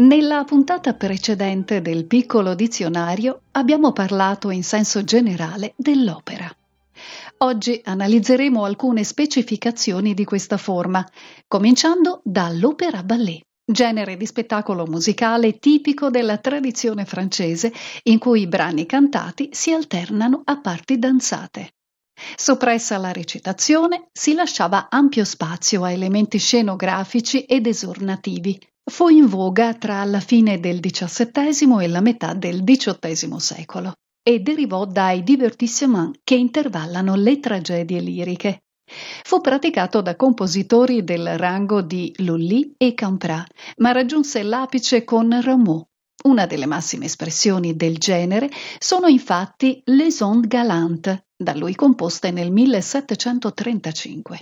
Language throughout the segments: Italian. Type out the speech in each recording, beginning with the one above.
Nella puntata precedente del piccolo dizionario abbiamo parlato in senso generale dell'opera. Oggi analizzeremo alcune specificazioni di questa forma, cominciando dall'opera ballet, genere di spettacolo musicale tipico della tradizione francese in cui i brani cantati si alternano a parti danzate. Soppressa la recitazione, si lasciava ampio spazio a elementi scenografici ed esornativi, fu in voga tra la fine del XVII e la metà del XVIII secolo e derivò dai divertissement che intervallano le tragedie liriche. Fu praticato da compositori del rango di Lully e Camprat, ma raggiunse l'apice con Rameau. Una delle massime espressioni del genere sono infatti Les Ondes Galantes, da lui composte nel 1735.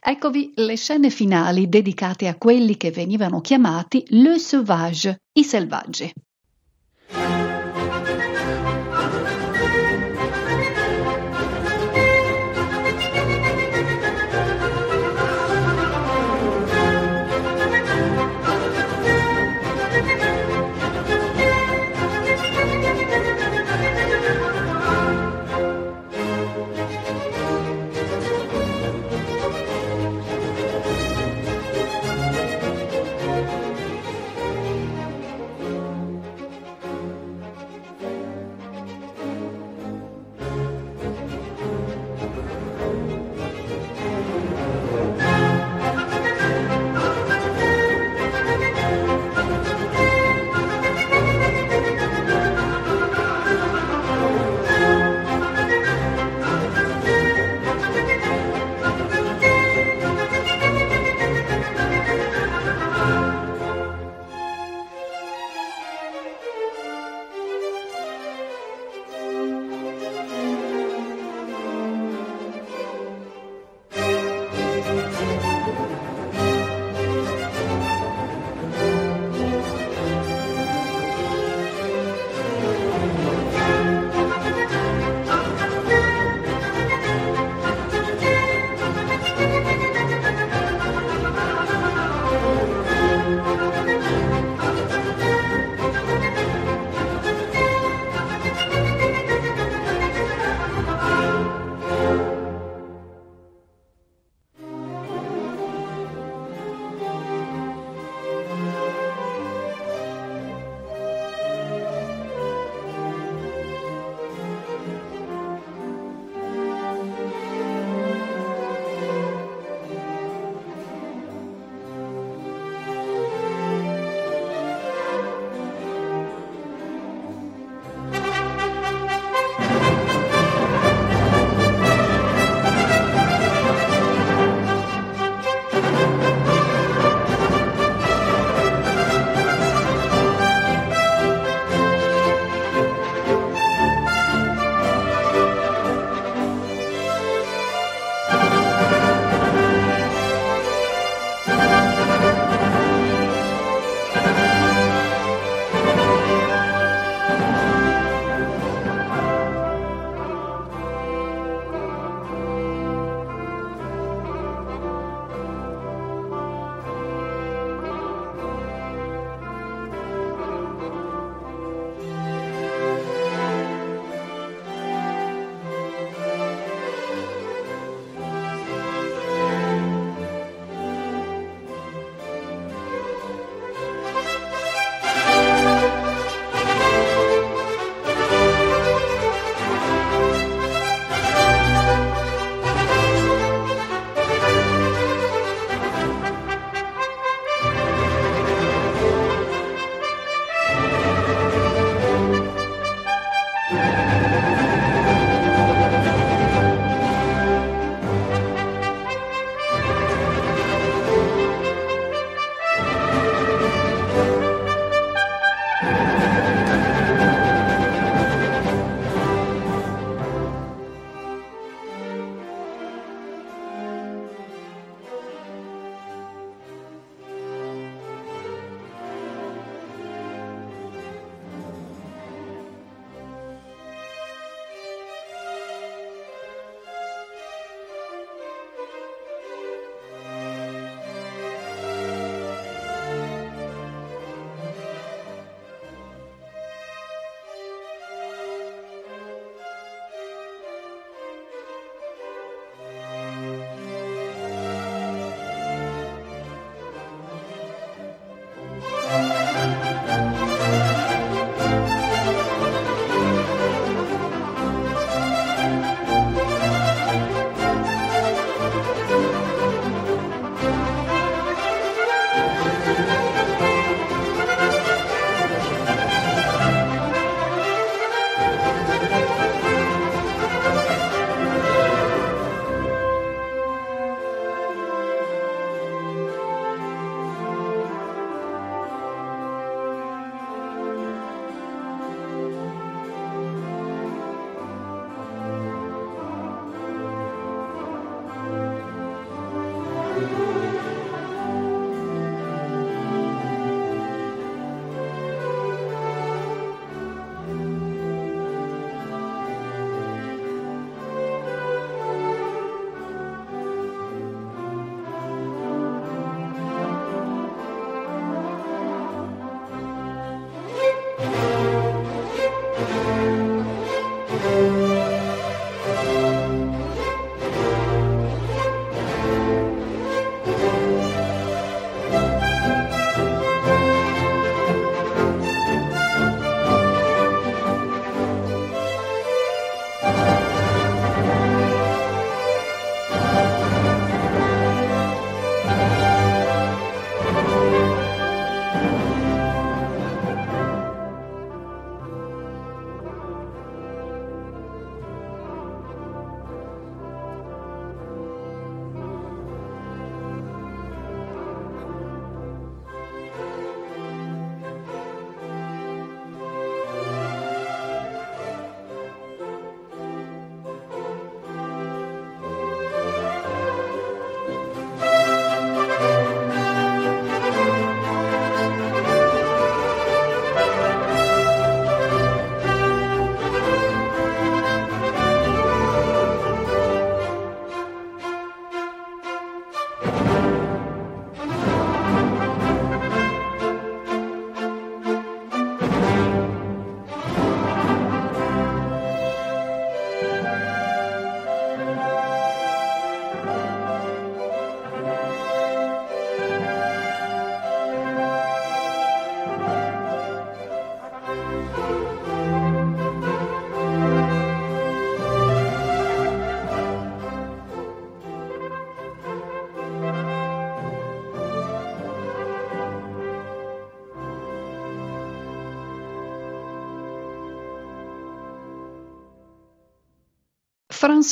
Eccovi le scene finali dedicate a quelli che venivano chiamati le sauvage, i selvaggi.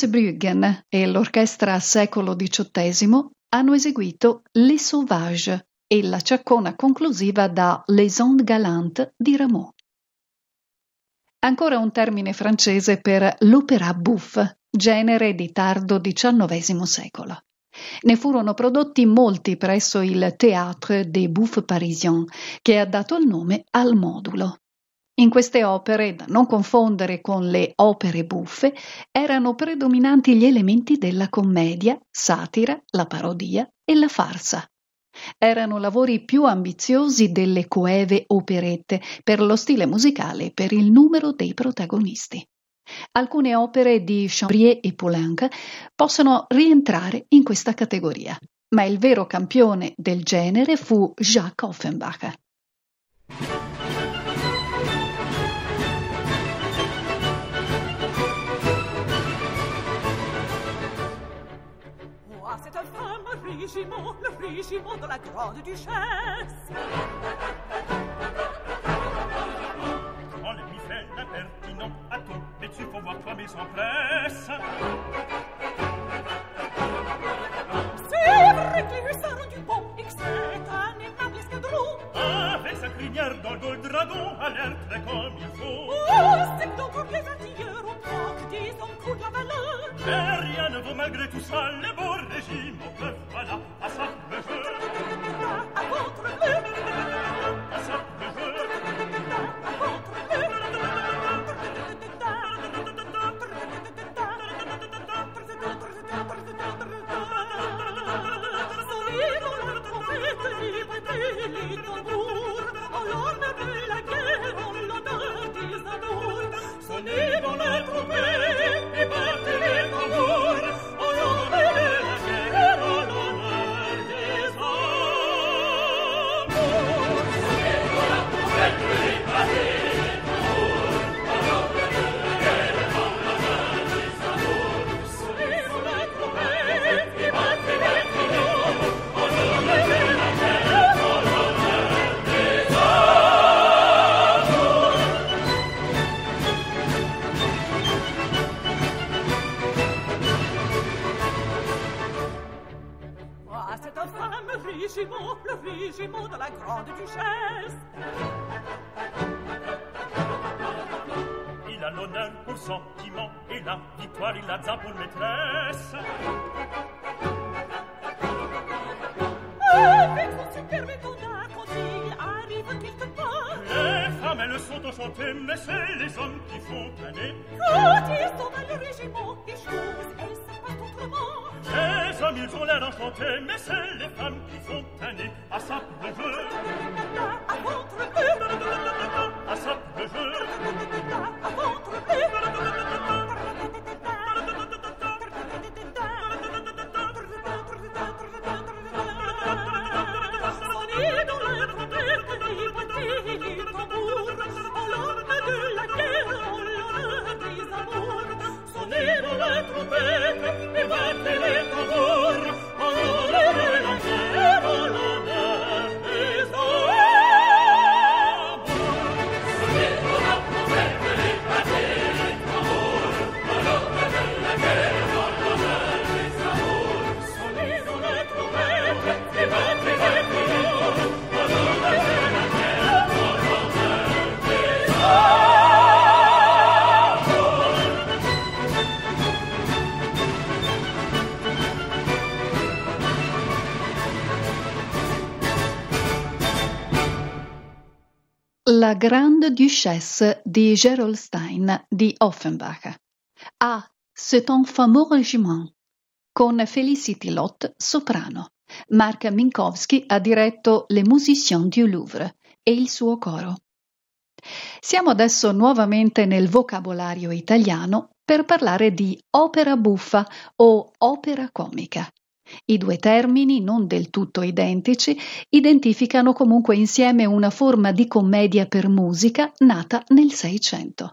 Bruggen e l'orchestra secolo XVIII hanno eseguito Les Sauvages e la ciaccona conclusiva da Les Ondes Galantes di Rameau. Ancora un termine francese per l'opéra bouffe, genere di tardo XIX secolo. Ne furono prodotti molti presso il Théâtre des Bouffes Parisiens, che ha dato il nome al modulo. In queste opere, da non confondere con le opere buffe, erano predominanti gli elementi della commedia, satira, la parodia e la farsa. Erano lavori più ambiziosi delle coeve operette per lo stile musicale e per il numero dei protagonisti. Alcune opere di Chambrier e Poulenc possono rientrare in questa categoria, ma il vero campione del genere fu Jacques Offenbach. Le régiment de la grande duchesse. Quand l'ennemi fait l'impertinent à tout, mais tu faut voir toi mais sans presse. C'est vrai que les hussards ont du bon et que c'est un aimable escadron. Avec sa crinière dans cadeau à l'être comme il faut. Oh, c'est donc que les artilleurs ont des hommes coups de valeur. Mais rien ne vaut malgré tout ça, les beaux régimes, que voilà. Régiment, le régiment de la grande duchesse. Il a l'honneur pour sentiment et la victoire il a ça pour maîtresse. Avec son superbe étendard, quand il arrive quelque part, Les femmes elles sont enchantées, mais c'est les hommes qui font planer. quand il s'en va le régiment, les choses, elles se passent. Les hommes, ils ont l'air enchantés, mais c'est les femmes qui font tanner à ça le jeu. À ça le jeu. La Grande Duchesse di Gerolstein di Offenbach. Ah, c'est un fameux régiment. Con Felicity Lott, soprano. Mark Minkowski ha diretto Les Musiciens du Louvre e il suo coro. Siamo adesso nuovamente nel vocabolario italiano per parlare di opera buffa o opera comica. I due termini, non del tutto identici, identificano comunque insieme una forma di commedia per musica nata nel Seicento.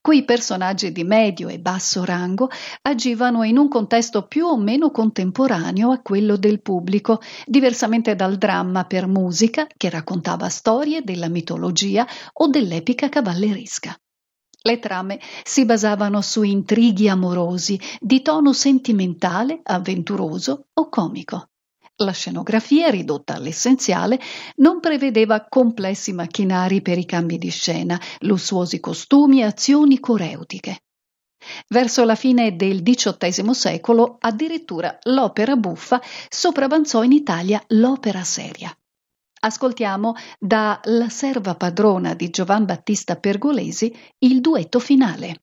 Qui personaggi di medio e basso rango agivano in un contesto più o meno contemporaneo a quello del pubblico, diversamente dal dramma per musica che raccontava storie della mitologia o dell'epica cavalleresca. Le trame si basavano su intrighi amorosi di tono sentimentale, avventuroso o comico. La scenografia, ridotta all'essenziale, non prevedeva complessi macchinari per i cambi di scena, lussuosi costumi e azioni coreutiche. Verso la fine del XVIII secolo, addirittura l'opera buffa sopravanzò in Italia l'opera seria. Ascoltiamo da La serva padrona di Giovan Battista Pergolesi il duetto finale.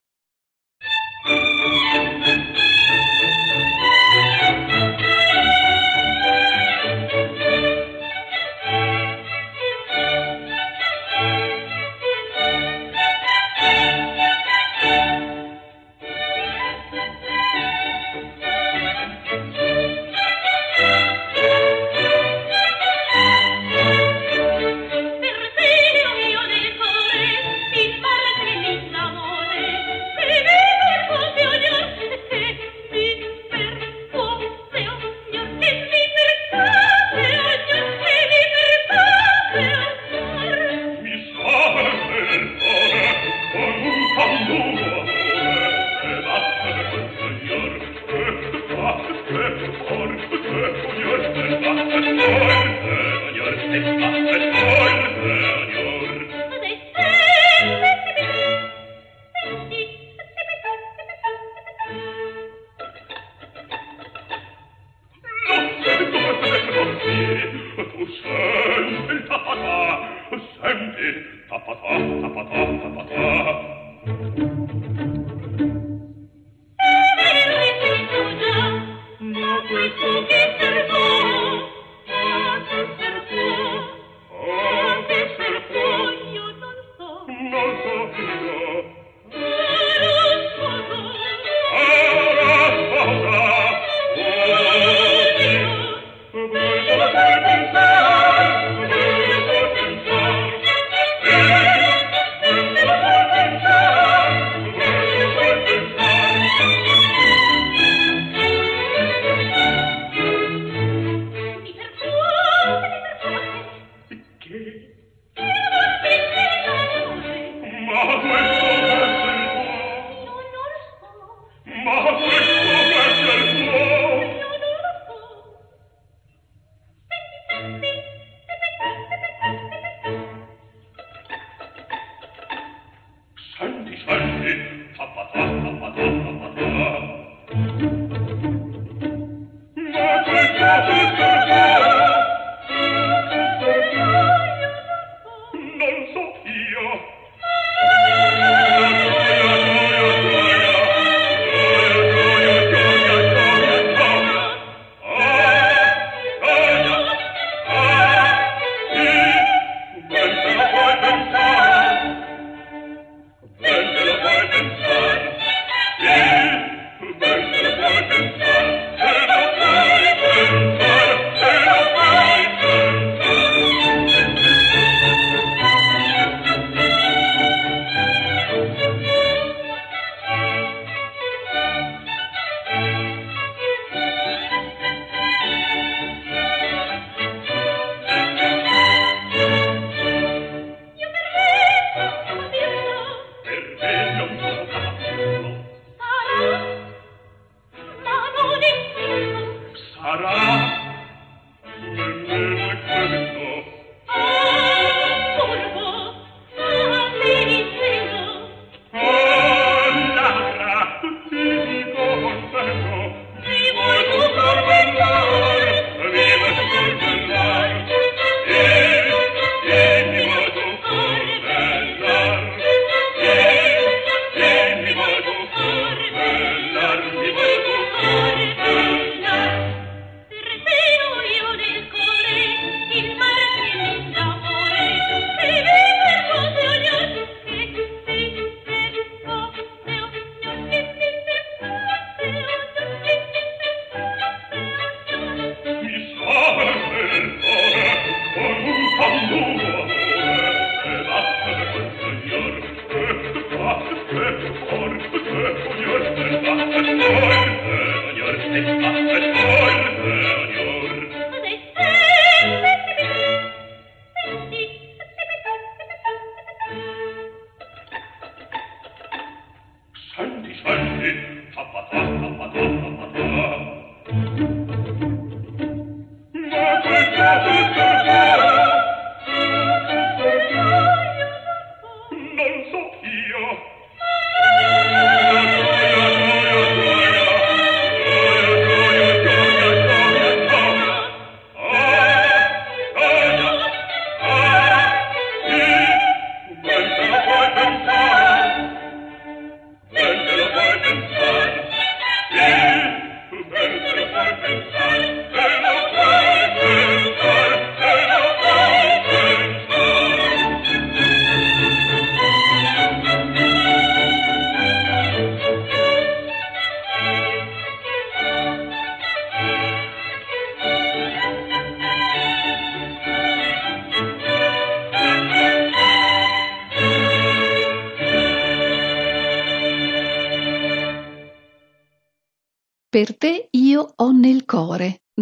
io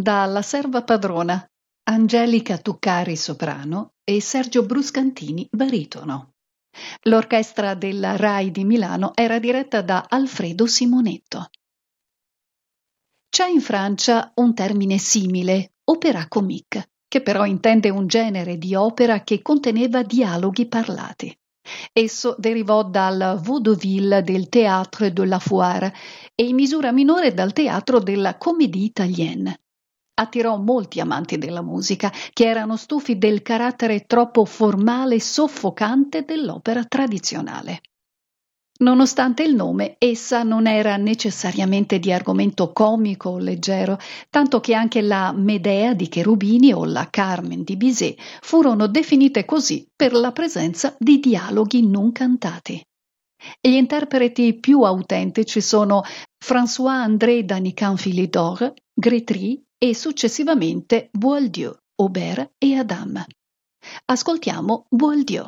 dalla serva padrona, Angelica Tuccari soprano e Sergio Bruscantini baritono. L'orchestra della RAI di Milano era diretta da Alfredo Simonetto. C'è in Francia un termine simile, opéra comique, che però intende un genere di opera che conteneva dialoghi parlati. Esso derivò dal vaudeville del Théâtre de la Foire e in misura minore dal teatro della Comédie Italienne. Attirò molti amanti della musica che erano stufi del carattere troppo formale e soffocante dell'opera tradizionale. Nonostante il nome, essa non era necessariamente di argomento comico o leggero, tanto che anche la Medea di Cherubini o la Carmen di Bizet furono definite così per la presenza di dialoghi non cantati. Gli interpreti più autentici sono François-André Danican Philidor, Grétry e successivamente Boieldieu, Aubert e Adam. Ascoltiamo Boieldieu.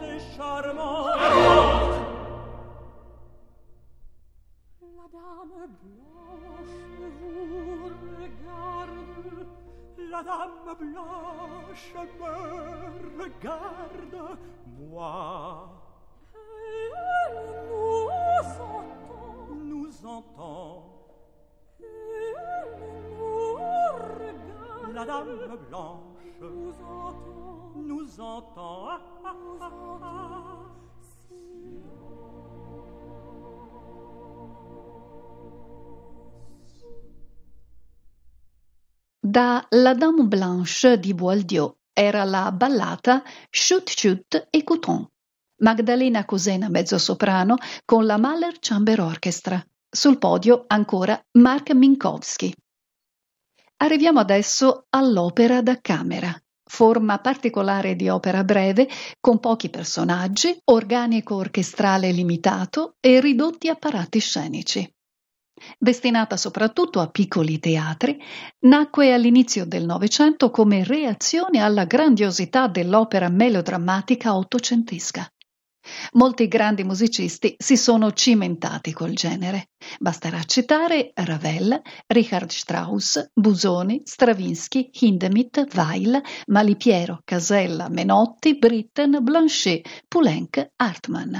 forte charmante. Charmant! La dame blanche vous regarde, la dame blanche me regarde, moi. Elle nous entend. Nous entend. Elle nous regarde. La dame blanche nous entend. Nous entend. Ah, ah. Da La Dame Blanche di Boieldieu era la ballata Chut Chut et Couton. Magdalena Cosena mezzosoprano con la Mahler Chamber Orchestra. Sul podio ancora Mark Minkowski. Arriviamo adesso all'opera da camera, forma particolare di opera breve con pochi personaggi, organico orchestrale limitato e ridotti apparati scenici. Destinata soprattutto a piccoli teatri, nacque all'inizio del Novecento come reazione alla grandiosità dell'opera melodrammatica ottocentesca. Molti grandi musicisti si sono cimentati col genere. Basterà citare Ravel, Richard Strauss, Busoni, Stravinsky, Hindemith, Weil, Malipiero, Casella, Menotti, Britten, Blanchet, Poulenc, Hartmann.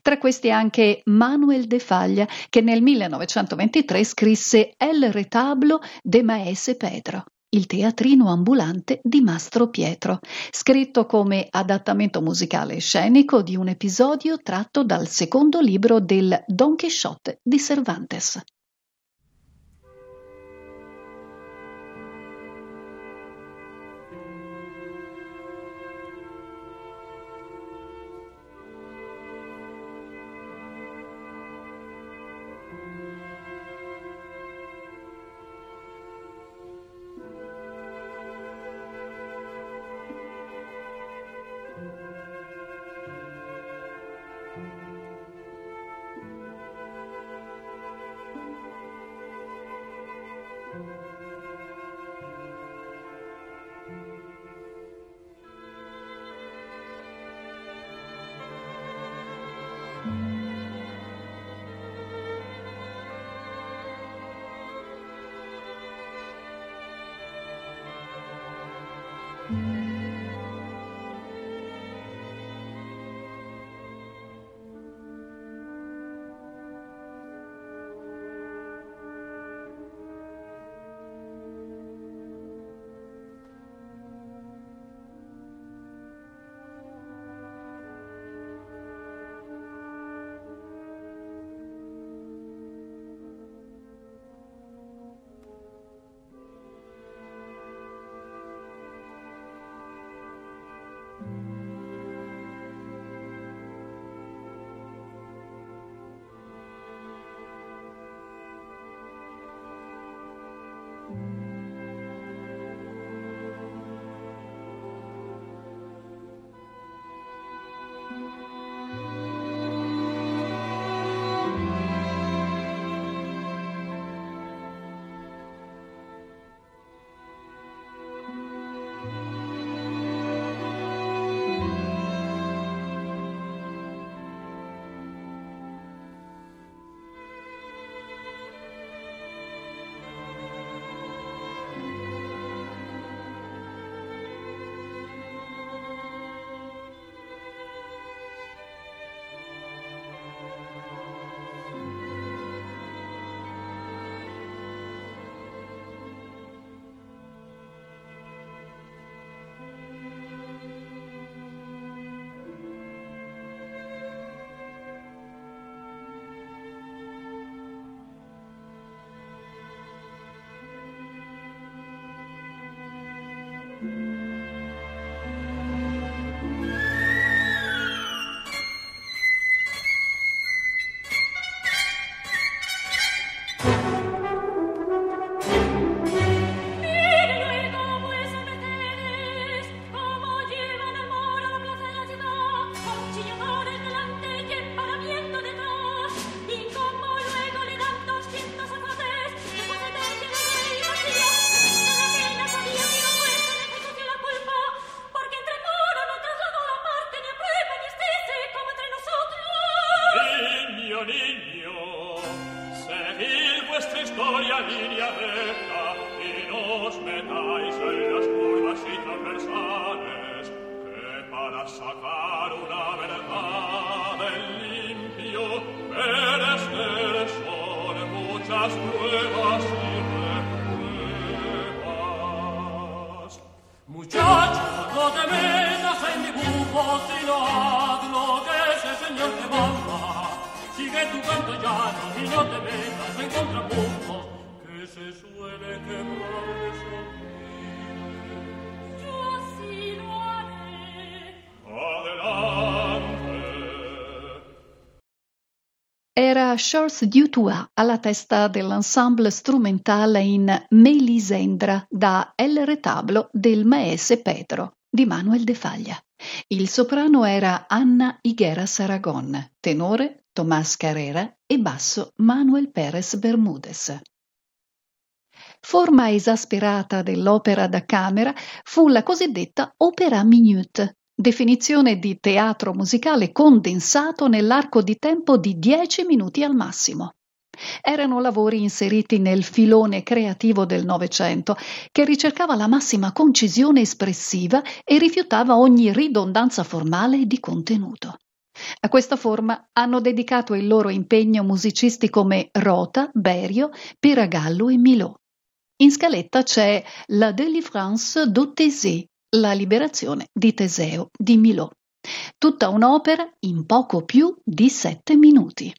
Tra questi anche Manuel de Faglia, che nel 1923 scrisse El retablo de Maese Pedro, il teatrino ambulante di Mastro Pietro, scritto come adattamento musicale e scenico di un episodio tratto dal secondo libro del Don Quixote di Cervantes. Era Charles Dutoit alla testa dell'ensemble strumentale in Melisendra da El Retablo del Maese Pedro di Manuel de Faglia. Il soprano era Anna Higuera Aragon, tenore Tomás Carrera e basso Manuel Pérez Bermúdez. Forma esasperata dell'opera da camera fu la cosiddetta opera minute, definizione di teatro musicale condensato nell'arco di tempo di 10 minuti al massimo. Erano lavori inseriti nel filone creativo del Novecento, che ricercava la massima concisione espressiva e rifiutava ogni ridondanza formale e di contenuto. A questa forma hanno dedicato il loro impegno musicisti come Rota, Berio, Piragallo e Milot. In scaletta c'è La délivrance de Thésée, la liberazione di Teseo di Milot. Tutta un'opera in poco più di sette minuti.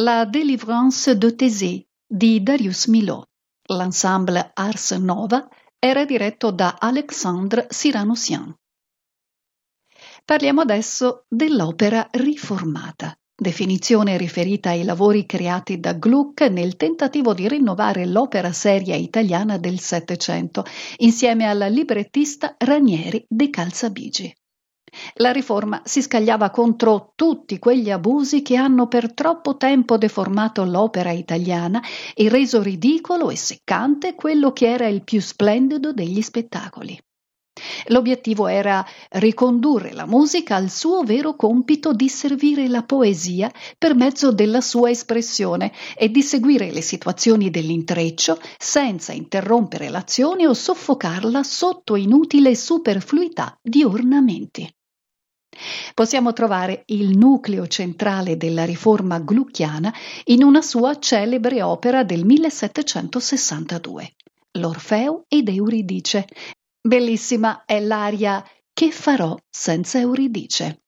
La Délivrance de Thésée di Darius Milhaud. L'ensemble Ars Nova era diretto da Alexandre Siranossian. Parliamo adesso dell'opera riformata, definizione riferita ai lavori creati da Gluck nel tentativo di rinnovare l'opera seria italiana del Settecento, insieme al librettista Ranieri de Calzabigi. La riforma si scagliava contro tutti quegli abusi che hanno per troppo tempo deformato l'opera italiana e reso ridicolo e seccante quello che era il più splendido degli spettacoli. L'obiettivo era ricondurre la musica al suo vero compito di servire la poesia per mezzo della sua espressione e di seguire le situazioni dell'intreccio senza interrompere l'azione o soffocarla sotto inutile superfluità di ornamenti. Possiamo trovare il nucleo centrale della riforma glucchiana in una sua celebre opera del 1762, L'Orfeo ed Euridice. Bellissima è l'aria Che farò senza Euridice.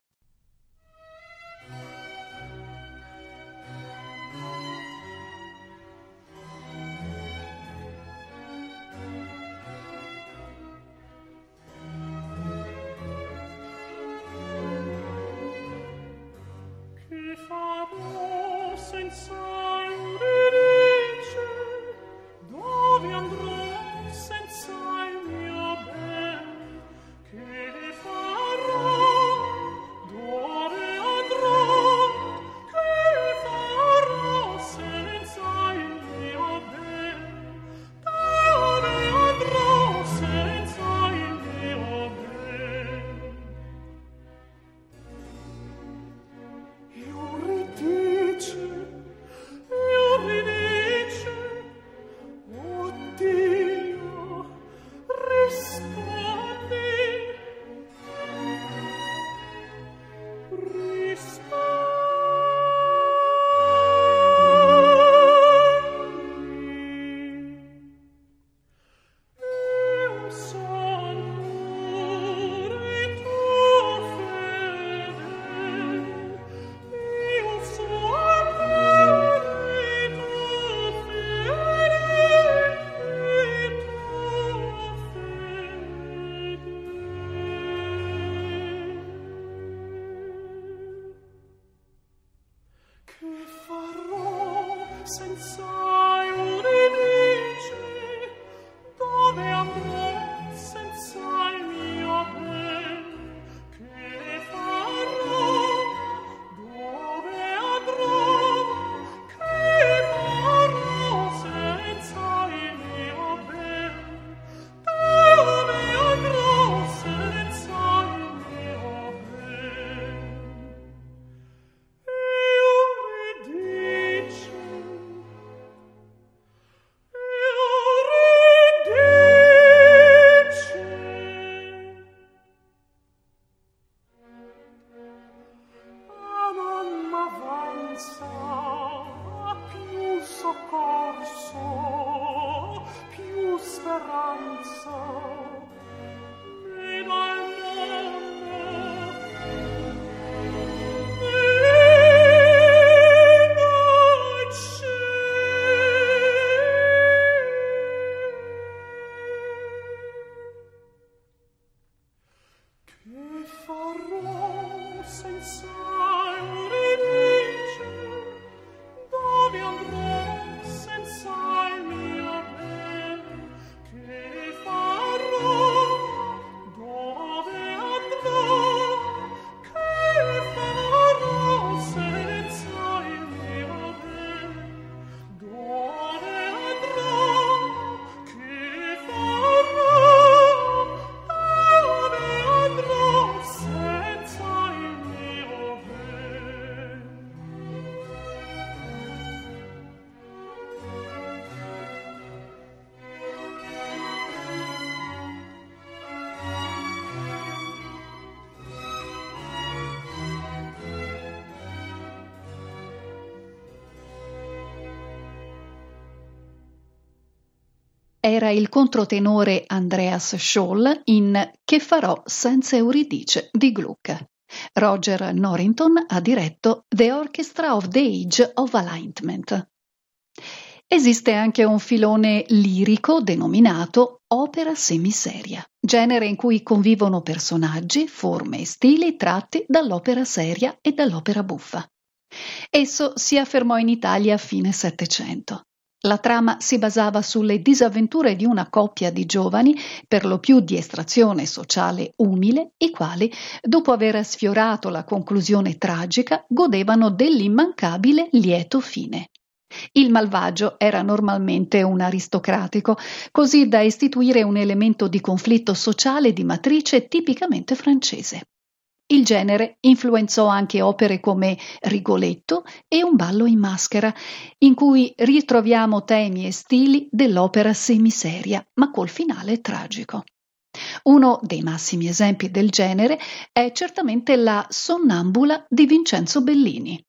Era il controtenore Andreas Scholl in Che farò senza Euridice di Gluck. Roger Norrington ha diretto The Orchestra of the Age of Alignment. Esiste anche un filone lirico denominato opera semiseria, genere in cui convivono personaggi, forme e stili tratti dall'opera seria e dall'opera buffa. Esso si affermò in Italia a fine Settecento. La trama si basava sulle disavventure di una coppia di giovani, per lo più di estrazione sociale umile, i quali, dopo aver sfiorato la conclusione tragica, godevano dell'immancabile lieto fine. Il malvagio era normalmente un aristocratico, così da istituire un elemento di conflitto sociale di matrice tipicamente francese. Il genere influenzò anche opere come Rigoletto e Un ballo in maschera, in cui ritroviamo temi e stili dell'opera semiseria, ma col finale tragico. Uno dei massimi esempi del genere è certamente la Sonnambula di Vincenzo Bellini.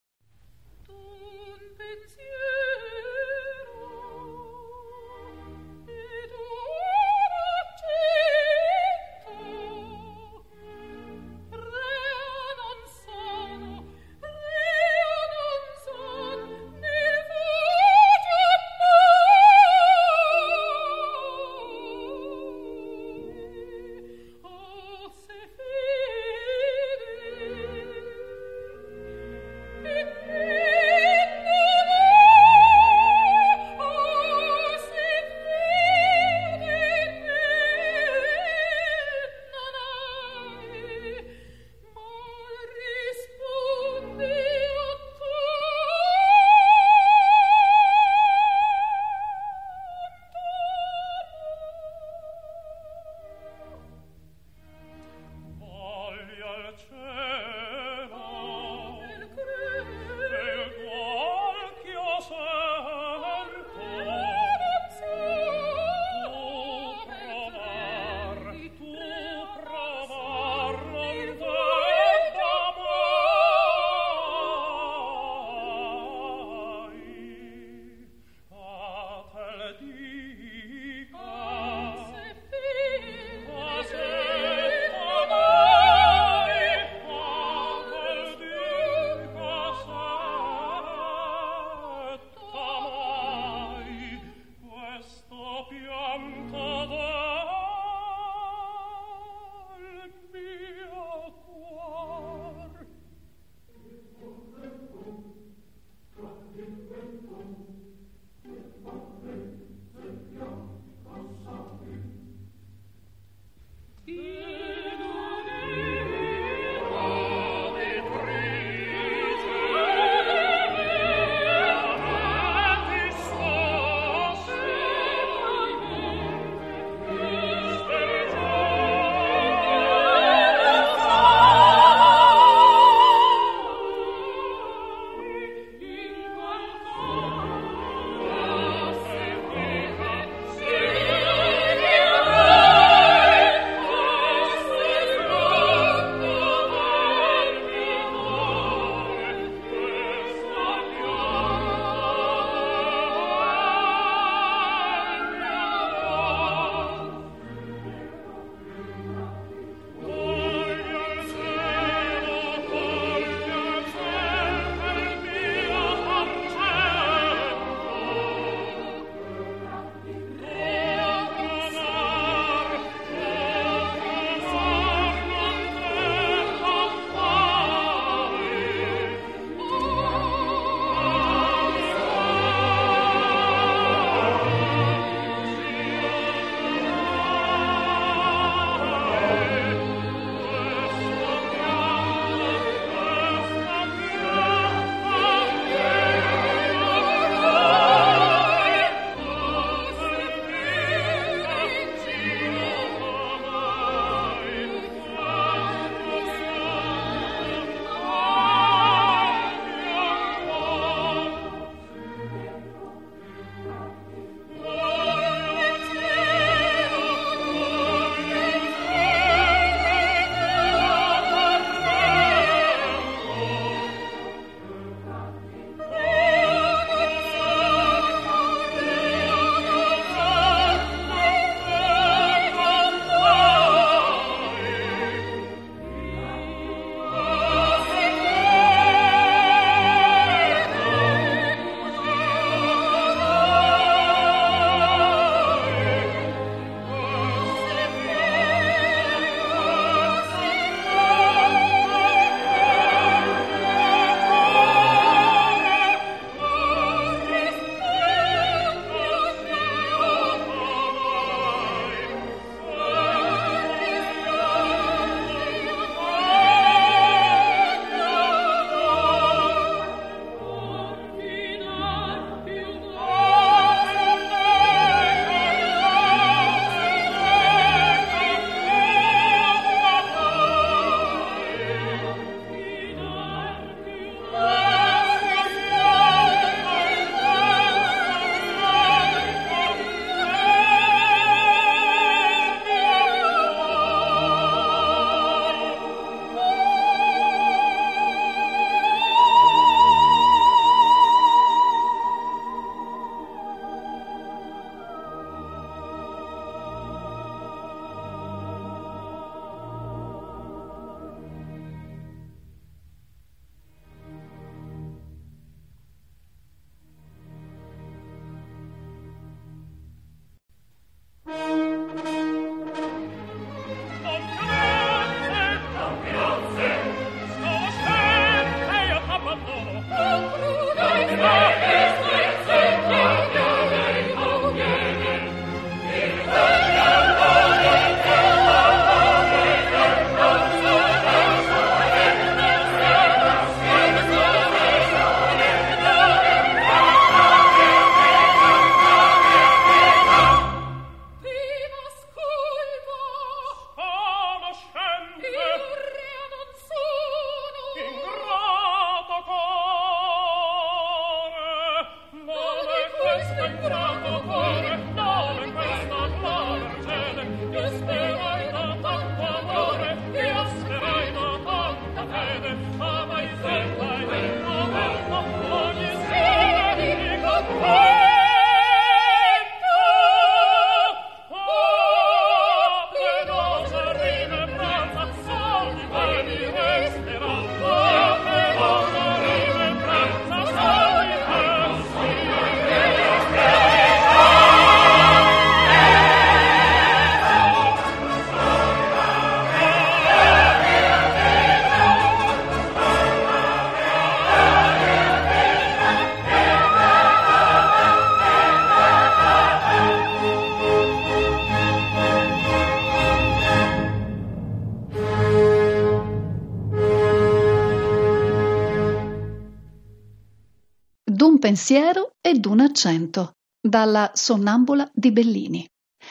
Pensiero e d'un accento, dalla Sonnambula di Bellini.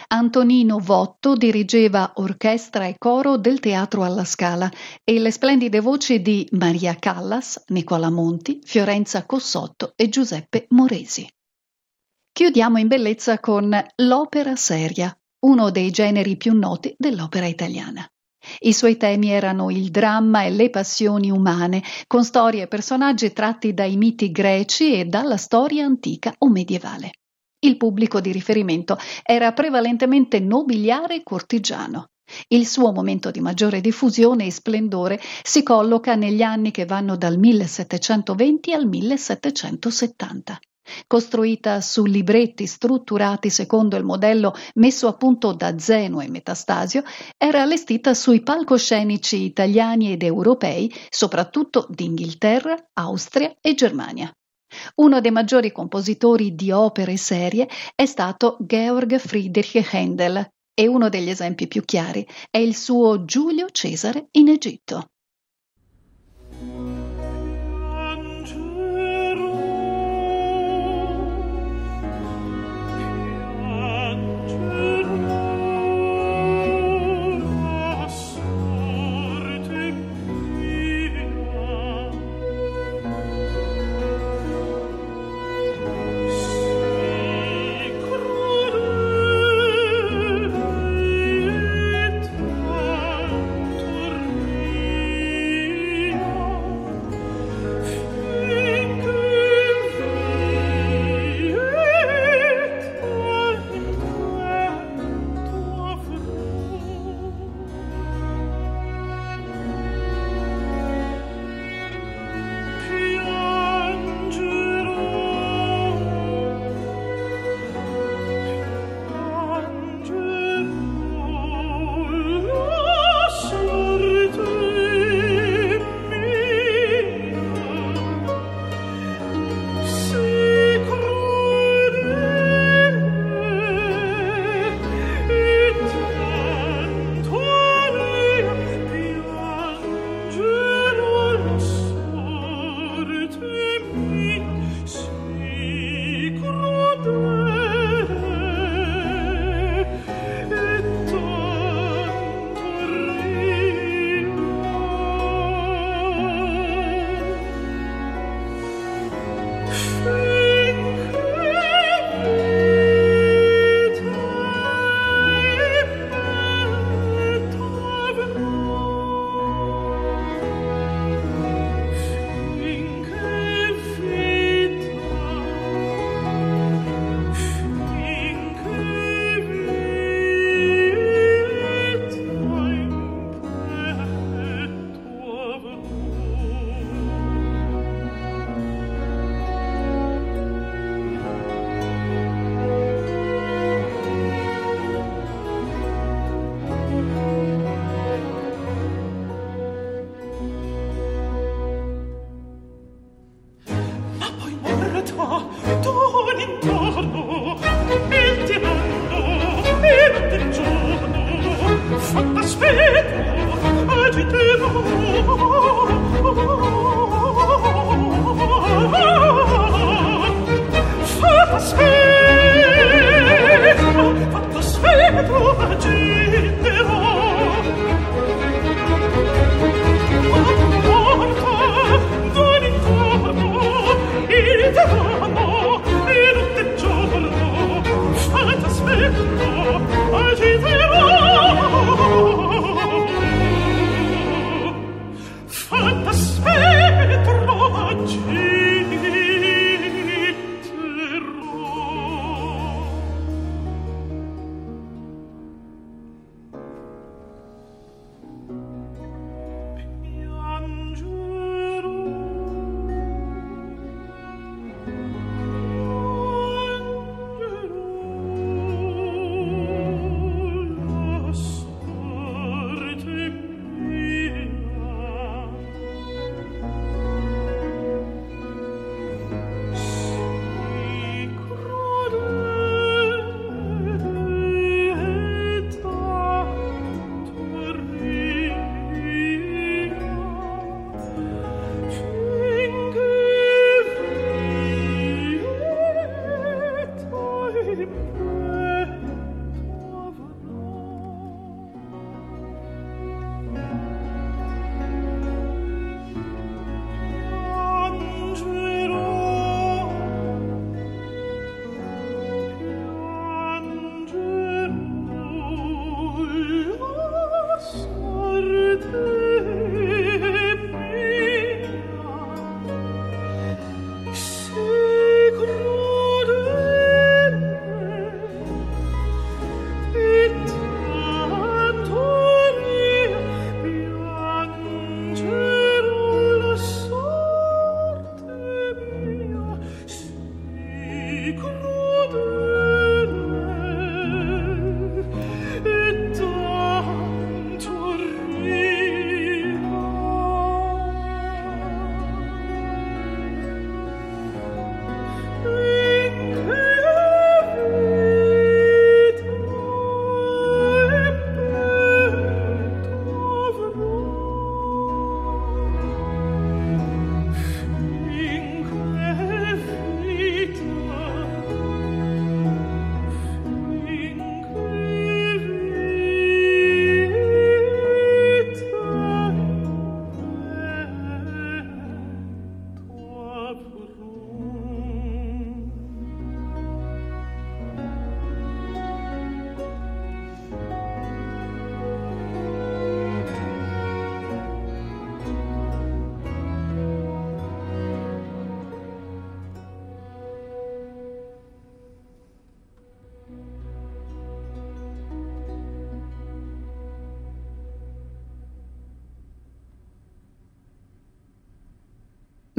Antonino Votto dirigeva orchestra e coro del Teatro alla Scala e le splendide voci di Maria Callas, Nicola Monti, Fiorenza Cossotto e Giuseppe Moresi. Chiudiamo in bellezza con l'opera seria, uno dei generi più noti dell'opera italiana. I suoi temi erano il dramma e le passioni umane, con storie e personaggi tratti dai miti greci e dalla storia antica o medievale. Il pubblico di riferimento era prevalentemente nobiliare e cortigiano. Il suo momento di maggiore diffusione e splendore si colloca negli anni che vanno dal 1720 al 1770. Costruita su libretti strutturati secondo il modello messo a punto da Zeno e Metastasio, era allestita sui palcoscenici italiani ed europei, soprattutto d'Inghilterra, Austria e Germania. Uno dei maggiori compositori di opere serie è stato Georg Friedrich Händel e uno degli esempi più chiari è il suo Giulio Cesare in Egitto.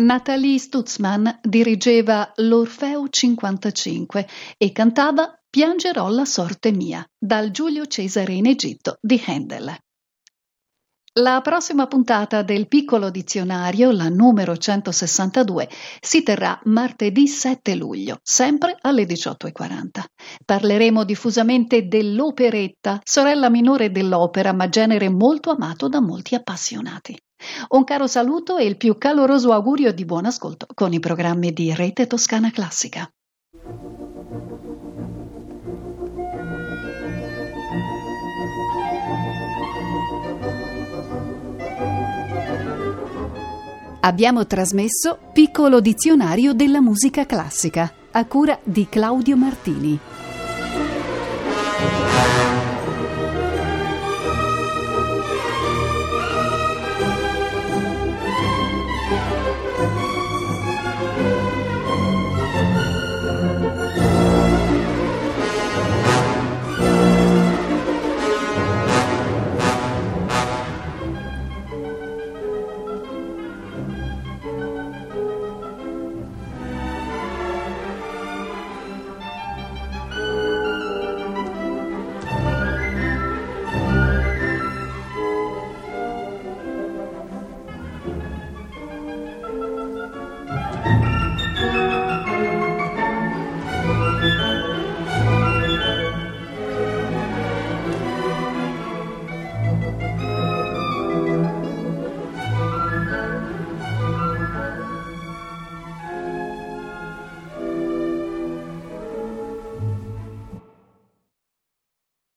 Nathalie Stutzmann dirigeva l'Orfeo 55 e cantava Piangerò la sorte mia dal Giulio Cesare in Egitto di Handel. La prossima puntata del piccolo dizionario, la numero 162, si terrà martedì 7 luglio, sempre alle 18.40. Parleremo diffusamente dell'operetta, sorella minore dell'opera, ma genere molto amato da molti appassionati. Un caro saluto e il più caloroso augurio di buon ascolto con i programmi di Rete Toscana Classica. Abbiamo trasmesso Piccolo dizionario della musica classica a cura di Claudio Martini.